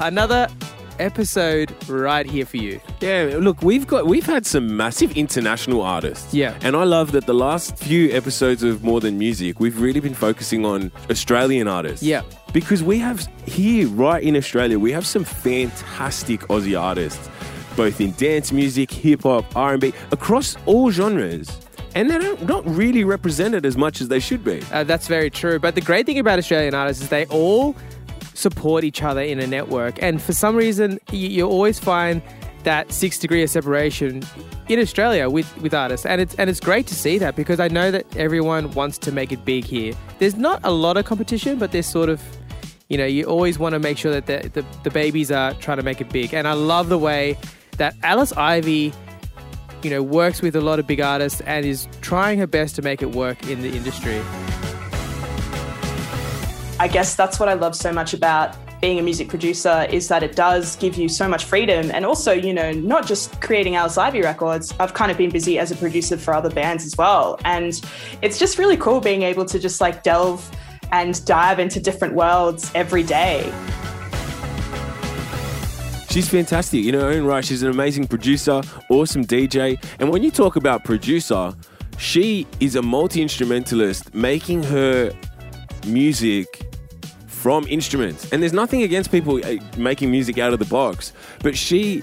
another episode right here for you. Yeah, look, we've got we've had some massive international artists. Yeah. And I love that the last few episodes of More Than Music, we've really been focusing on Australian artists. Yeah. Because we have here right in Australia, we have some fantastic Aussie artists, both in dance music, hip hop, R&B, across all genres. And they're not- really represented as much as they should be. Uh, that's very true. But the great thing about Australian artists is they all support each other in a network. And for some reason, you, you always find that six degree of separation in Australia with, with artists. And it's, and it's great to see that because I know that everyone wants to make it big here. There's not a lot of competition, but there's sort of, you know, you always want to make sure that the, the, the babies are trying to make it big. And I love the way that Alice Ivy you know, works with a lot of big artists and is trying her best to make it work in the industry. I guess that's what I love so much about being a music producer is that it does give you so much freedom and also, you know, not just creating Alice Ivy records. I've kind of been busy as a producer for other bands as well. And it's just really cool being able to just like delve and dive into different worlds every day. She's fantastic in her own right. She's an amazing producer, awesome DJ. And when you talk about producer, she is a multi instrumentalist making her music from instruments. And there's nothing against people uh, making music out of the box, but she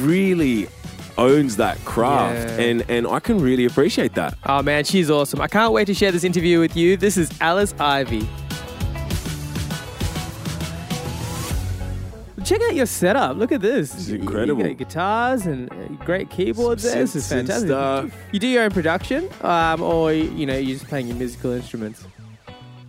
really owns that craft. Yeah. And, and I can really appreciate that. Oh man, she's awesome. I can't wait to share this interview with you. This is Alice Ivy. Check out your setup. Look at this. This is incredible. You got guitars and uh, great keyboards there. This is fantastic. stuff. You do your own production, um, or you know, you're just playing your musical instruments.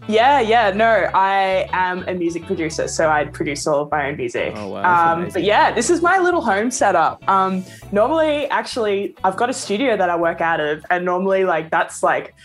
Yeah, yeah, no, I am a music producer, so I produce all of my own music. Oh, wow, um, but yeah, this is my little home setup. Um, normally, actually, I've got a studio that I work out of, and normally, like, that's like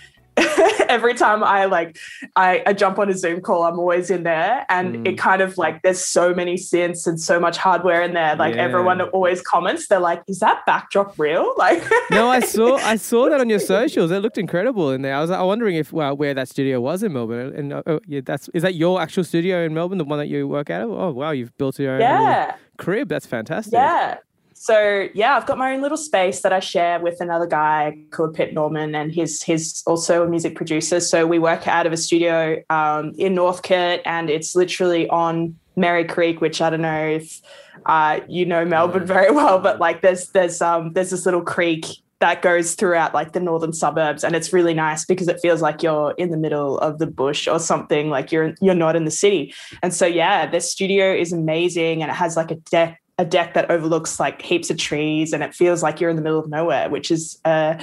every time I like I, I jump on a Zoom call, I'm always in there, and Mm. it kind of like there's so many synths and so much hardware in there. Like Yeah. everyone always comments, they're like, "Is that backdrop real?" Like, No, I saw I saw that on your socials. It looked incredible in there. I was uh, wondering if well where that studio was in Melbourne. And uh, oh, yeah, that's is that your actual studio in Melbourne, the one that you work out of? Oh wow, you've built your own yeah. crib. That's fantastic. Yeah. So yeah, I've got my own little space that I share with another guy called Pitt Norman, and he's he's also a music producer. So we work out of a studio um, in Northcote, and it's literally on Merri Creek, which I don't know if uh, you know Melbourne very well, but like there's there's um there's this little creek that goes throughout like the northern suburbs and it's really nice because it feels like you're in the middle of the bush or something like you're you're not in the city and so yeah this studio is amazing and it has like a deck a deck that overlooks like heaps of trees and it feels like you're in the middle of nowhere which is uh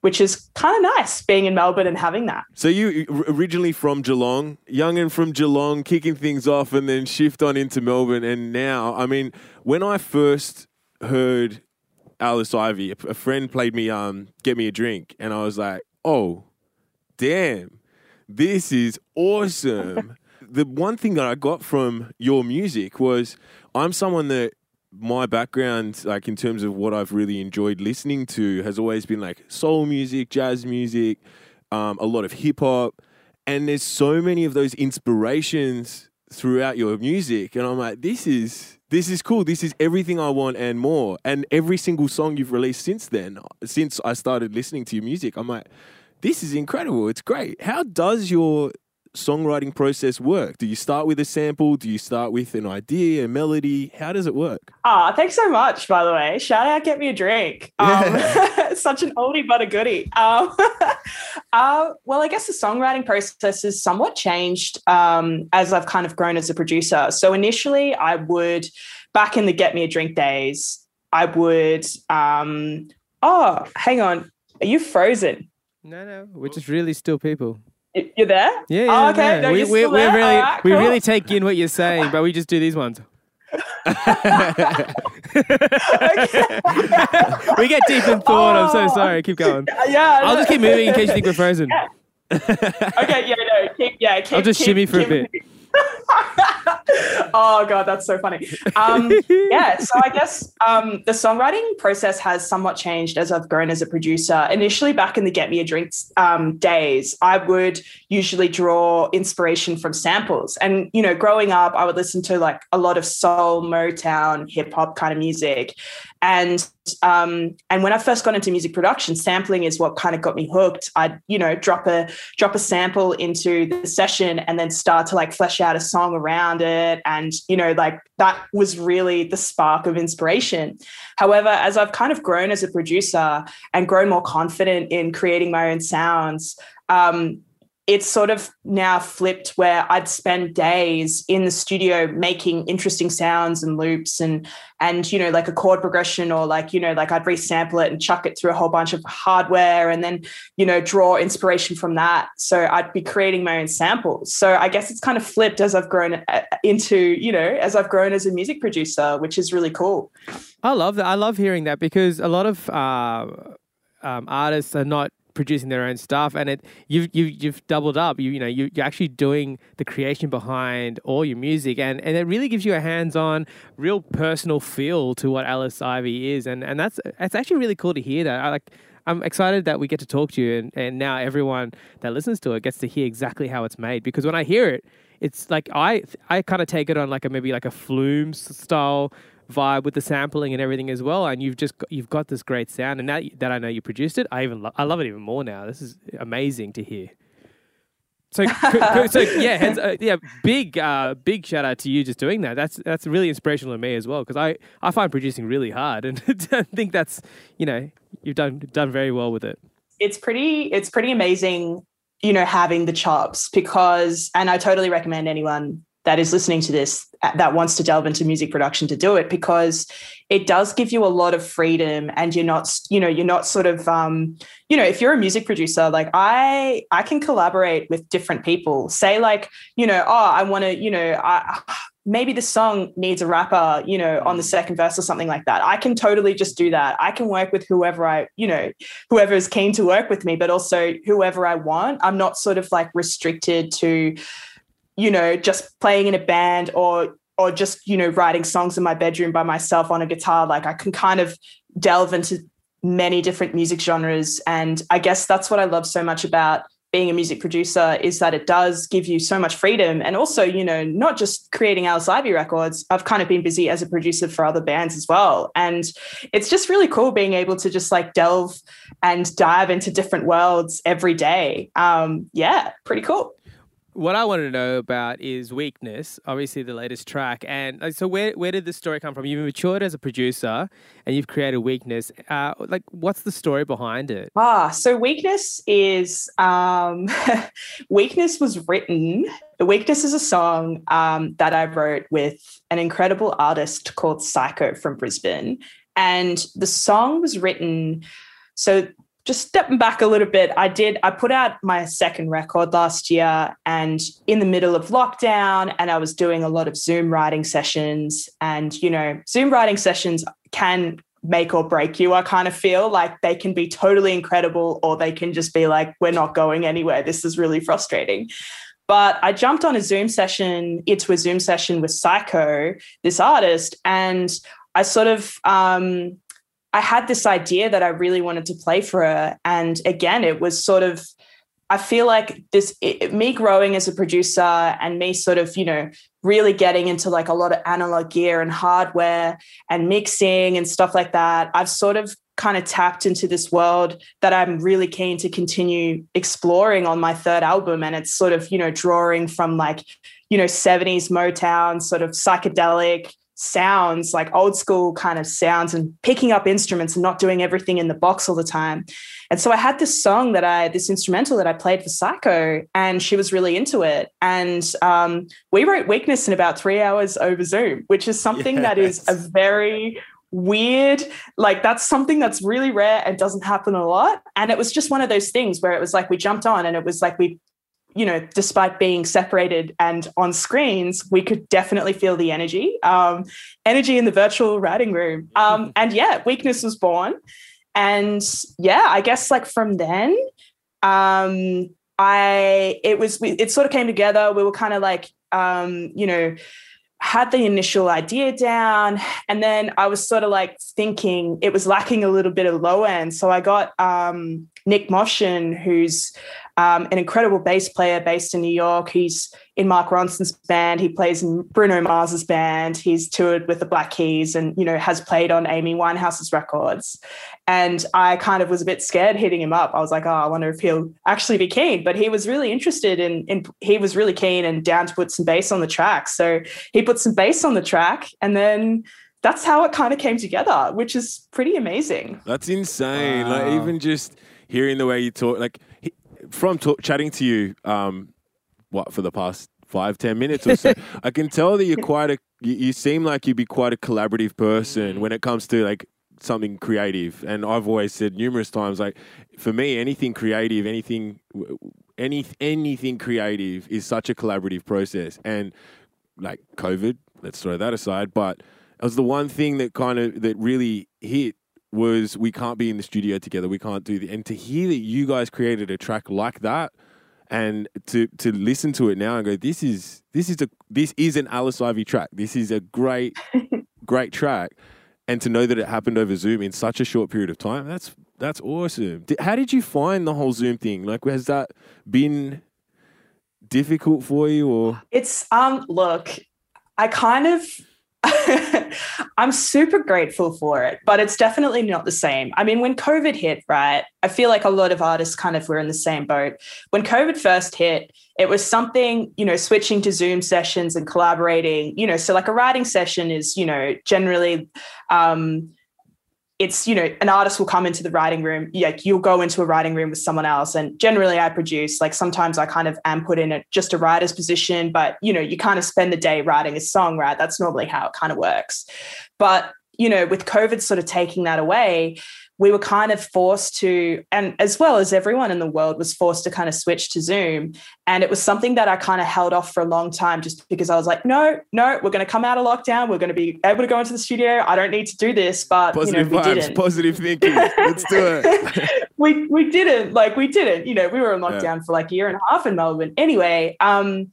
which is kind of nice being in melbourne and having that So you originally from Geelong, young and from Geelong, kicking things off, and then shift on into Melbourne, and now, I mean, when I first heard Alice Ivy, a, a friend played me um, "Get Me a Drink," and I was like, "Oh, damn, this is awesome." the one thing that I got from your music was I'm someone that my background, like in terms of what I've really enjoyed listening to, has always been like soul music, jazz music, um, a lot of hip hop, and there's so many of those inspirations throughout your music, and I'm like, this is this is cool. This is everything I want and more. And every single song you've released since then, since I started listening to your music, I'm like, this is incredible. It's great. How does your songwriting process work? Do you start with a sample? Do you start with an idea, a melody? How does it work? Ah, thanks so much, by the way. Shout out, get me a drink. Um, such an oldie but a goodie. Um, uh, well, I guess the songwriting process has somewhat changed um, as I've kind of grown as a producer. So initially, I would, back in the get me a drink days, I would. Um, oh, hang on, are you frozen? No, no, we're just really still people. You're there? Yeah, Oh, okay. no. We, we, we really, All right, we cool. really take in what you're saying, but we just do these ones. we get deep in thought. I'm so Oh. sorry. Keep going. Yeah. I'll no. just keep moving in case you think we're frozen. okay, yeah, no, keep, yeah, keep, I'll just keep- shimmy for a keep- bit. oh god, that's so funny. Um, yeah, so I guess um, the songwriting process has somewhat changed as I've grown as a producer. Initially, back in the Get Me a Drink um, days, I would usually draw inspiration from samples, and you know, growing up, I would listen to like a lot of soul, Motown, hip hop kind of music, and um, and when I first got into music production, sampling is what kind of got me hooked. I'd you know drop a drop a sample into the session and then start to like flesh out a song around it, and you know like that was really the spark of inspiration. However, as I've kind of grown as a producer and grown more confident in creating my own sounds, um, it's sort of now flipped where I'd spend days in the studio making interesting sounds and loops and and you know like a chord progression or like you know like I'd resample it and chuck it through a whole bunch of hardware and then you know draw inspiration from that. So I'd be creating my own samples. So I guess it's kind of flipped as I've grown uh, into you know as I've grown as a music producer, which is really cool. I love that. I love hearing that because a lot of uh, um, artists are not producing their own stuff, and it you've you've, you've doubled up. You you know you, you're actually doing the creation behind all your music, and and it really gives you a hands-on, real personal feel to what Alice Ivy is, and and that's it's actually really cool to hear that. I like. I'm excited that we get to talk to you, and, and now everyone that listens to it gets to hear exactly how it's made. Because when I hear it, it's like I I kind of take it on like a maybe like a flume style vibe with the sampling and everything as well. And you've just got, you've got this great sound. And now that I know you produced it, I even lo- I love it even more now. This is amazing to hear. So, so yeah, heads, uh, yeah, big, uh, big shout out to you just doing that. That's that's really inspirational to me as well because I, I find producing really hard, and I think that's you know you've done done very well with it. It's pretty it's pretty amazing, you know, having the chops because, and I totally recommend anyone that is listening to this uh, that wants to delve into music production to do it because it does give you a lot of freedom and you're not you know you're not sort of um, you know if you're a music producer like i i can collaborate with different people. Say like you know oh i want to you know I, maybe the song needs a rapper you know on the second verse or something like that. I can totally just do that. I can work with whoever i you know whoever is keen to work with me but also whoever i want. I'm not sort of like restricted to you know, just playing in a band or or just, you know, writing songs in my bedroom by myself on a guitar. Like I can kind of delve into many different music genres. And I guess that's what I love so much about being a music producer is that it does give you so much freedom and also you know not just creating alice ivy records i've kind of been busy as a producer for other bands as well and it's just really cool being able to just like delve and dive into different worlds every day um yeah pretty cool what I wanted to know about is Weakness, obviously the latest track. And so, where where did this story come from? You've matured as a producer, and you've created Weakness. Uh, like, what's the story behind it? Ah, so Weakness is um, Weakness was written. Weakness is a song um, that I wrote with an incredible artist called Sycco from Brisbane, and the song was written. So just stepping back a little bit, I did, I put out my second record last year and in the middle of lockdown, and I was doing a lot of Zoom writing sessions. And, you know, Zoom writing sessions can make or break you. I kind of feel like they can be totally incredible or they can just be like, we're not going anywhere. This is really frustrating. But I jumped on a Zoom session into a Zoom session with Sycco, this artist, and I sort of, um, I had this idea that I really wanted to play for her. And again, it was sort of, I feel like this, it, me growing as a producer and me sort of, you know, really getting into like a lot of analog gear and hardware and mixing and stuff like that. I've sort of kind of tapped into this world that I'm really keen to continue exploring on my third album. And it's sort of, you know, drawing from like, you know, 70s Motown, sort of psychedelic, sounds, like old school kind of sounds, and picking up instruments and not doing everything in the box all the time. And so I had this song that I, this instrumental that I played for Sycco, and she was really into it. And um, we wrote Weakness in about three hours over Zoom, which is something yes. that is a very weird like that's something that's really rare and doesn't happen a lot and it was just one of those things where it was like we jumped on and it was like we you know, despite being separated and on screens, we could definitely feel the energy, um, energy in the virtual writing room. Um, and yeah, weakness was born. And yeah, I guess like from then, um, I it was it sort of came together. We were kind of like um, you know had the initial idea down and then i was sort of like thinking it was lacking a little bit of low end so i got um, nick Movshon who's um, an incredible bass player based in new york he's in Mark Ronson's band. He plays in Bruno Mars's band. He's toured with the Black Keys and, you know, has played on Amy Winehouse's records. And I kind of was a bit scared hitting him up. I was like, oh, I wonder if he'll actually be keen. But he was really interested in, in he was really keen and down to put some bass on the track. So he put some bass on the track and then that's how it kind of came together, which is pretty amazing. That's insane. Wow. Like even just hearing the way you talk, like from talk, chatting to you, um, what for the past five ten minutes or so. I can tell that you're quite a. You, you, seem like you'd be quite a collaborative person mm. when it comes to like something creative. And I've always said numerous times, like for me, anything creative, anything, any anything creative is such a collaborative process. And like COVID, let's throw that aside, but it was the one thing that kind of that really hit was we can't be in the studio together. We can't do the and to hear that you guys created a track like that and to to listen to it now and go, this is this is a this is an Alice Ivy track. This is a great great track, and to know that it happened over Zoom in such a short period of time, that's that's awesome. How did you find the whole Zoom thing? Like, has that been difficult for you, or it's um look, I kind of I'm super grateful for it, but it's definitely not the same. I mean, when COVID hit, right, I feel like a lot of artists kind of were in the same boat. When COVID first hit, it was something, you know, switching to Zoom sessions and collaborating, you know, so like a writing session is, you know, generally um, it's you know an artist will come into the writing room like you'll go into a writing room with someone else. And generally i produce like sometimes i kind of am put in a, just a writer's position but you know you kind of spend the day writing a song right? That's normally how it kind of works. But you know with covid sort of taking that away we were kind of forced to, and as well as everyone in the world was forced to kind of switch to Zoom. And it was something that I kind of held off for a long time just because I was like, no, no, we're going to come out of lockdown. We're going to be able to go into the studio. I don't need to do this. But positive you know, we vibes, didn't. positive thinking. Let's do it. we, we didn't. Like, we didn't. You know, we were in lockdown yeah. for like a year and a half in Melbourne. Anyway, um,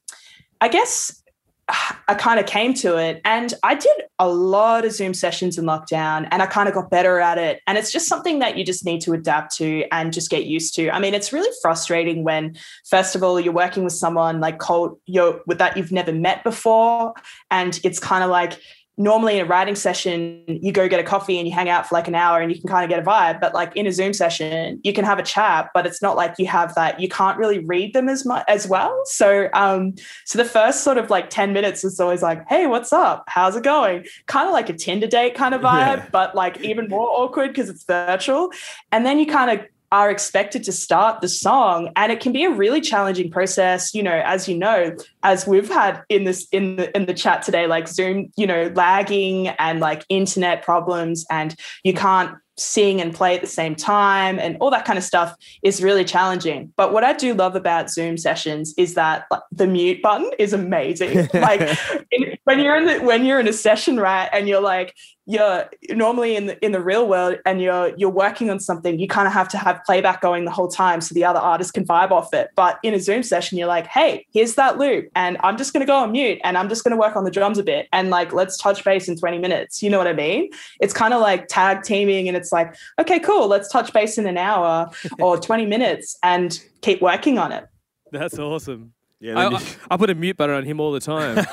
I guess I kind of came to it and I did a lot of Zoom sessions in lockdown and I kind of got better at it. And it's just something that you just need to adapt to and just get used to. I mean, it's really frustrating when, first of all, you're working with someone like cold, you're with that you've never met before. And it's kind of like, normally in a writing session, you go get a coffee and you hang out for like an hour and you can kind of get a vibe. But like in a Zoom session, you can have a chat, but it's not like you have that. You can't really read them as much as well. So, um, so the first sort of like ten minutes is always like, "Hey, what's up? How's it going?" Kind of like a Tinder date kind of vibe, yeah. but like even more awkward because it's virtual. And then you kind of are expected to start the song. And it can be a really challenging process you know as you know as we've had in this in the in the chat today like zoom you know lagging and like internet problems and you can't sing and play at the same time and all that kind of stuff is really challenging. But what i do love about zoom sessions is that like, the mute button is amazing. Like in, when you're in the when you're in a session right and you're like you're normally in the in the real world and you're you're working on something you kind of have to have playback going the whole time so the other artist can vibe off it. But in a zoom session you're like hey here's that loop and i'm just going to go on mute and i'm just going to work on the drums a bit and like let's touch base in 20 minutes. You know what i mean? It's kind of like tag teaming and it's like okay cool let's touch base in an hour or 20 minutes and keep working on it. That's awesome yeah, I, I, I, put a mute button on him all the time.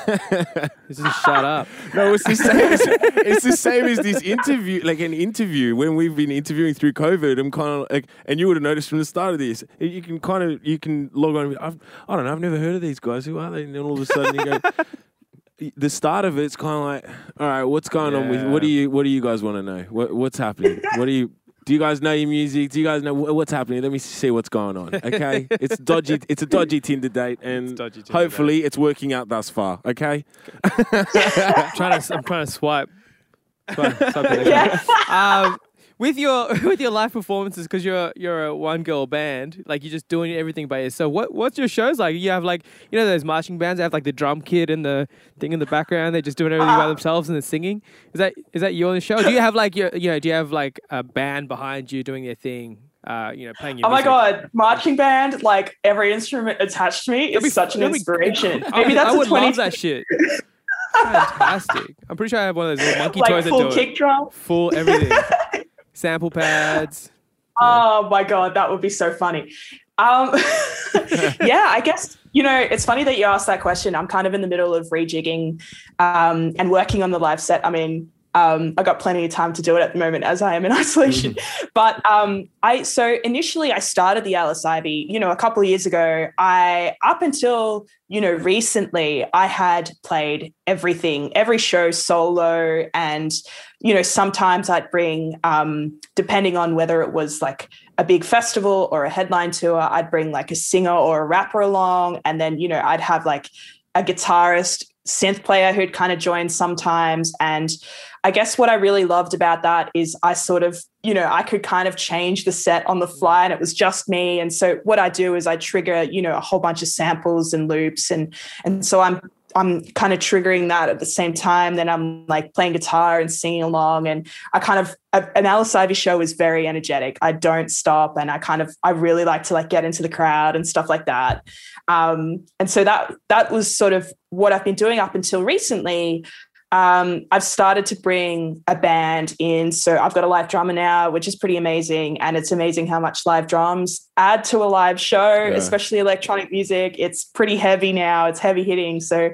just shut up. No, it's the same. As, it's the same as this interview, like an interview when we've been interviewing through COVID. I'm kind of like, and you would have noticed from the start of this, you can kind of you can log on. I've, I don't know. I've never heard of these guys. Who are they? And then all of a sudden you go. the start of it's kind of like, all right, what's going yeah. on with what do you what do you guys want to know? What, what's happening? What do you do you guys know your music? Do you guys know what's happening? Let me see what's going on. Okay, it's dodgy. It's a dodgy Tinder date, and dodgy Tinder hopefully date. it's working out thus far. Okay. I'm trying to. I'm trying to swipe. swipe, swipe yeah. Um, with your with your live performances because you're you're a one girl band like you're just doing everything by yourself what what's your shows like you have like you know those marching bands they have like the drum kit and the thing in the background they're just doing everything by themselves and they're singing is that is that you on the show do you have like your you know do you have like a band behind you doing their thing uh, you know, playing your Oh my music. god, marching band, like every instrument attached to me is such an inspiration. I Maybe that's I a would 20 love that shit. Fantastic. I'm pretty sure I have one of those monkey like toys that full do kick it. drum. Full everything. Sample pads. Oh my god, that would be so funny. Um, yeah, I guess you know it's funny that you asked that question. I'm kind of in the middle of rejigging um, and working on the live set. I mean, um, I got plenty of time to do it at the moment as I am in isolation. But um, I so initially I started the Alice Ivy, you know, a couple of years ago. I up until you know recently I had played everything, every show solo, and you know sometimes I'd bring, um, depending on whether it was like a big festival or a headline tour, I'd bring like a singer or a rapper along, and then you know I'd have like a guitarist, synth player who'd kind of join sometimes, and I guess what I really loved about that is I sort of, you know, I could kind of change the set on the fly and it was just me. And so what I do is I trigger, you know, a whole bunch of samples and loops and and so I'm I'm kind of triggering that at the same time. Then I'm like playing guitar and singing along. And I kind of an Alice Ivy show is very energetic. I don't stop and I kind of I really like to like get into the crowd and stuff like that. Um, and so that that was sort of what I've been doing up until recently um, I've started to bring a band in. So I've got a live drummer now, which is pretty amazing. And it's amazing how much live drums add to a live show, Yeah. especially electronic music. It's pretty heavy now, it's heavy hitting. So,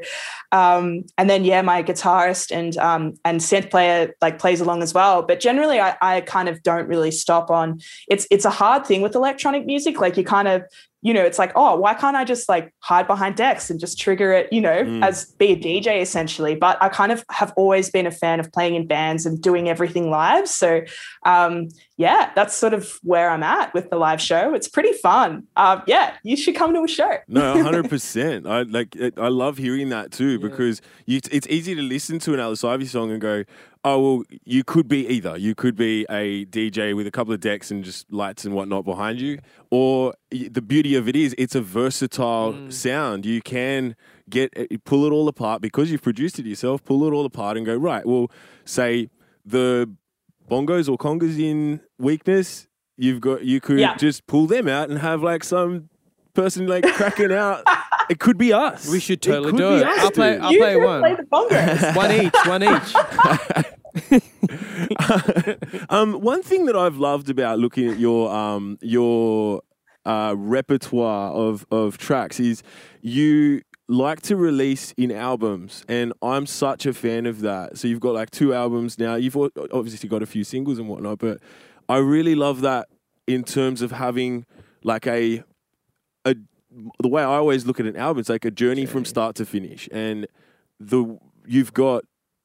um, and then, yeah, my guitarist and, um, and synth player like plays along as well. But generally, I, I kind of don't really stop on it's, it's a hard thing with electronic music. Like you kind of, you know, it's like, oh, why can't I just like hide behind decks and just trigger it, you know, Mm. as be a DJ essentially? But I kind of have always been a fan of playing in bands and doing everything live. So, um, yeah, that's sort of where I'm at with the live show. It's pretty fun. Um, yeah, you should come to a show. No, hundred percent. I like. It, I love hearing that too Yeah. because you, it's easy to listen to an Alice Ivy song and go, "Oh, well, you could be either. You could be a DJ with a couple of decks and just lights and whatnot behind you, or the beauty of it is it's a versatile Mm. sound. You can get pull it all apart because you've produced it yourself. Pull it all apart and go right. Well, say the bongos or congas in weakness. You've got you could Yeah. just pull them out and have like some person like cracking out. It could be us. We should totally could do be it. us, I'll play- I'll you play should one. play the bongos. One each, one each. um, one thing that I've loved about looking at your um, your uh, repertoire of of tracks is you like to release in albums, and I'm such a fan of that. So you've got like two albums now. You've obviously got a few singles and whatnot, but I really love that in terms of having like a a the way I always look at an album, it's like a journey from start to finish, and the you've got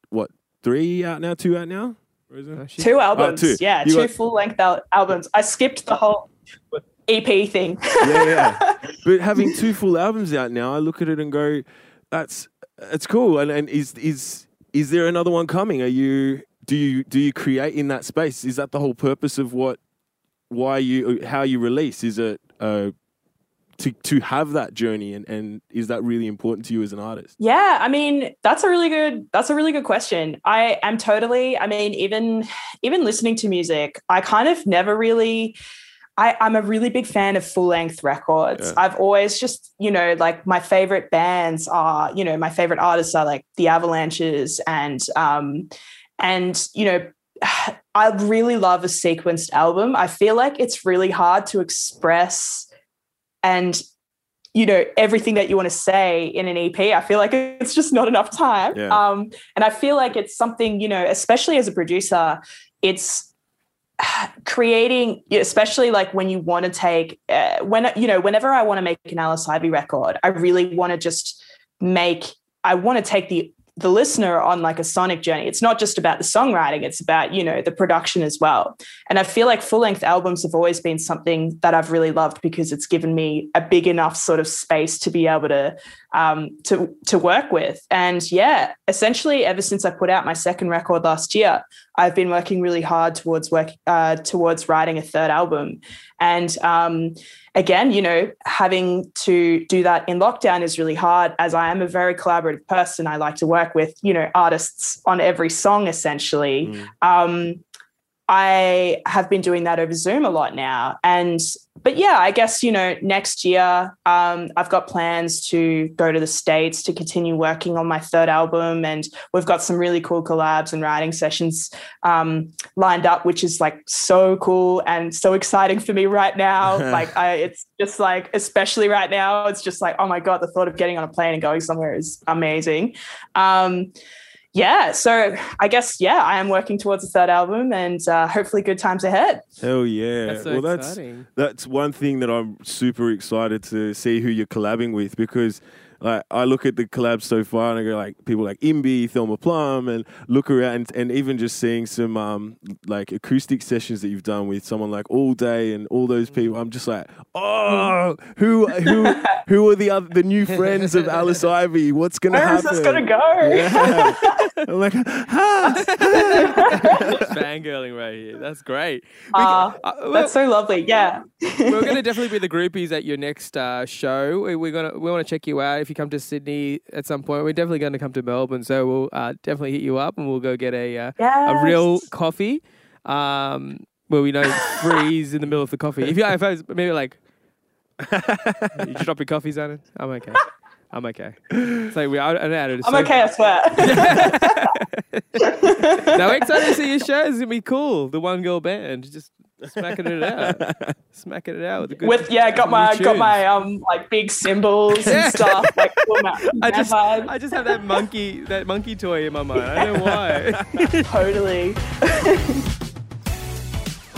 what three out now, two out now. Or is it? Oh, two albums. two. Yeah, You two got- full length al- albums. I skipped the whole EP thing. yeah, yeah. But having two full albums out now, I look at it and go, "That's it's cool." And and is is is there another one coming? Are you do you do you create in that space? Is that the whole purpose of what why you how you release? Is it uh, to to have that journey and and is that really important to you as an artist? Yeah, I mean, that's a really good that's a really good question. I am totally, I mean, even even listening to music, I kind of never really I, I'm a really big fan of full length records. Yeah. I've always just, you know, like my favorite bands are, you know, my favorite artists are like the Avalanches and um and you know, I really love a sequenced album. I feel like it's really hard to express and you know everything that you want to say in an EP. I feel like it's just not enough time. Yeah. Um, and I feel like it's something you know, especially as a producer, it's creating, especially like when you want to take uh, when you know, whenever I want to make an Alice Ivy record, I really want to just make. I want to take the the listener on like a sonic journey. It's not just about the songwriting, it's about, you know, the production as well. And I feel like full length albums have always been something that I've really loved because it's given me a big enough sort of space to be able to um, to to work with. And yeah, essentially ever since I put out my second record last year, I've been working really hard towards work uh, towards writing a third album. And um, again, you know, having to do that in lockdown is really hard as I am a very collaborative person. I like to work with, you know, artists on every song essentially. Mm. Um, I have been doing that over Zoom a lot now. And but yeah, I guess you know next year um, I've got plans to go to the states to continue working on my third album, and we've got some really cool collabs and writing sessions um, lined up, which is like so cool and so exciting for me right now. like I, it's just like especially right now, it's just like oh my god, the thought of getting on a plane and going somewhere is amazing. Um, yeah, so I guess yeah, I am working towards a third album, and uh, hopefully, good times ahead. Hell yeah! That's so well, exciting. that's that's one thing that I'm super excited to see who you're collabing with because like I look at the collabs so far and I go like people like Imbi, Thelma Plum, and look around and and even just seeing some um like acoustic sessions that you've done with someone like Allday and all those people. I'm just like, oh, who who who are the other the new friends of Alice Ivy? What's gonna Where happen? is this gonna go? Yeah. I'm like, ah. Fangirling right here. That's great. We Aw, can- uh, well, That's so lovely. Yeah. we're going to definitely be the groupies at your next uh, show. We- We're gonna we want to check you out. If you come to Sydney at some point, we're definitely going to come to Melbourne. So we'll uh, definitely hit you up and we'll go get a uh, a real coffee. Um, where we don't freeze in the middle of the coffee. If you if I was maybe like you drop your coffees on it, I'm okay. I'm okay. So we I, I know how to I'm okay, I swear. Now we're excited to see your show. It's gonna be cool. The one girl band just smacking it out, smacking it out with the good. With yeah, got new my got my um like big cymbals Yeah. and stuff. Like I just, vibes. I just have that monkey, that monkey toy in my mind. I don't know why. totally.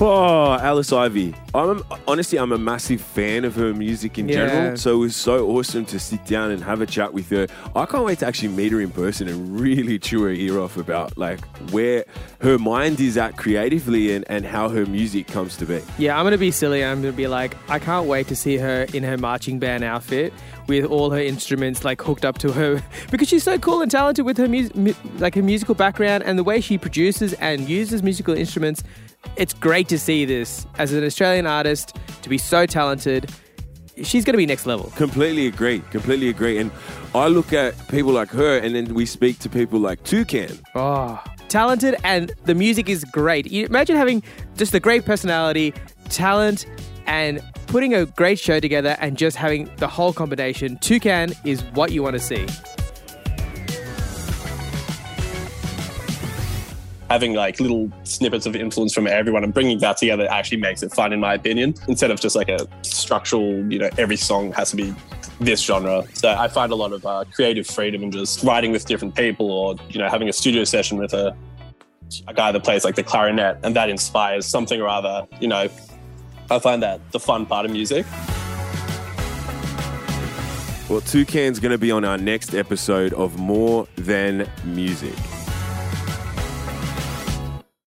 Oh, Alice Ivy. I'm honestly, I'm a massive fan of her music in Yeah. general. So it was so awesome to sit down and have a chat with her. I can't wait to actually meet her in person and really chew her ear off about like where her mind is at creatively and, and how her music comes to be. yeah, I'm gonna be silly. I'm gonna be like, I can't wait to see her in her marching band outfit with all her instruments like hooked up to her because she's so cool and talented with her music, mu- like her musical background and the way she produces and uses musical instruments. It's great to see this as an Australian artist to be so talented. She's gonna be next level. Completely agree. Completely agree. And I look at people like her and then we speak to people like Toucan. Oh, talented and the music is great. You imagine having just a great personality, talent, and putting a great show together and just having the whole combination. Toucan is what you want to see. Having like little snippets of influence from everyone and bringing that together actually makes it fun in my opinion instead of just like a structural you know every song has to be this genre. So i find a lot of uh, creative freedom in just writing with different people or you know having a studio session with a, a guy that plays like the clarinet and that inspires something or other you know. I find that the fun part of music. Well, Toucan's going to be on our next episode of More Than Music.